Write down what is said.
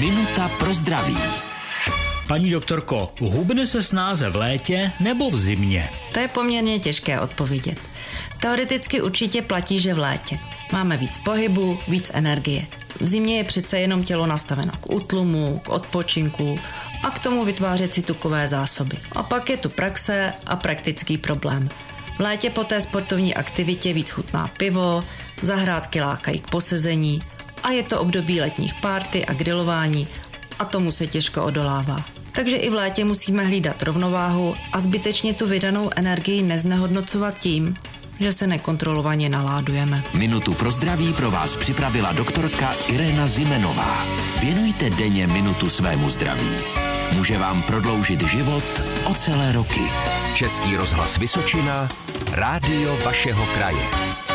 Minuta pro zdraví. Paní doktorko, hubne se snáze v létě nebo v zimě? To je poměrně těžké odpovědět. Teoreticky určitě platí, že v létě. Máme víc pohybu, víc energie. V zimě je přece jenom tělo nastaveno k útlumu, k odpočinku a k tomu vytvářet si tukové zásoby. A pak je tu praxe a praktický problém. V létě po té sportovní aktivitě víc chutná pivo, zahrádky lákají k posezení a je to období letních párty a grilování a tomu se těžko odolává. Takže i v létě musíme hlídat rovnováhu a zbytečně tu vydanou energii neznehodnocovat tím, že se nekontrolovaně naládujeme. Minutu pro zdraví pro vás připravila doktorka Irena Zimenová. Věnujte denně minutu svému zdraví. Může vám prodloužit život o celé roky. Český rozhlas Vysočina, rádio vašeho kraje.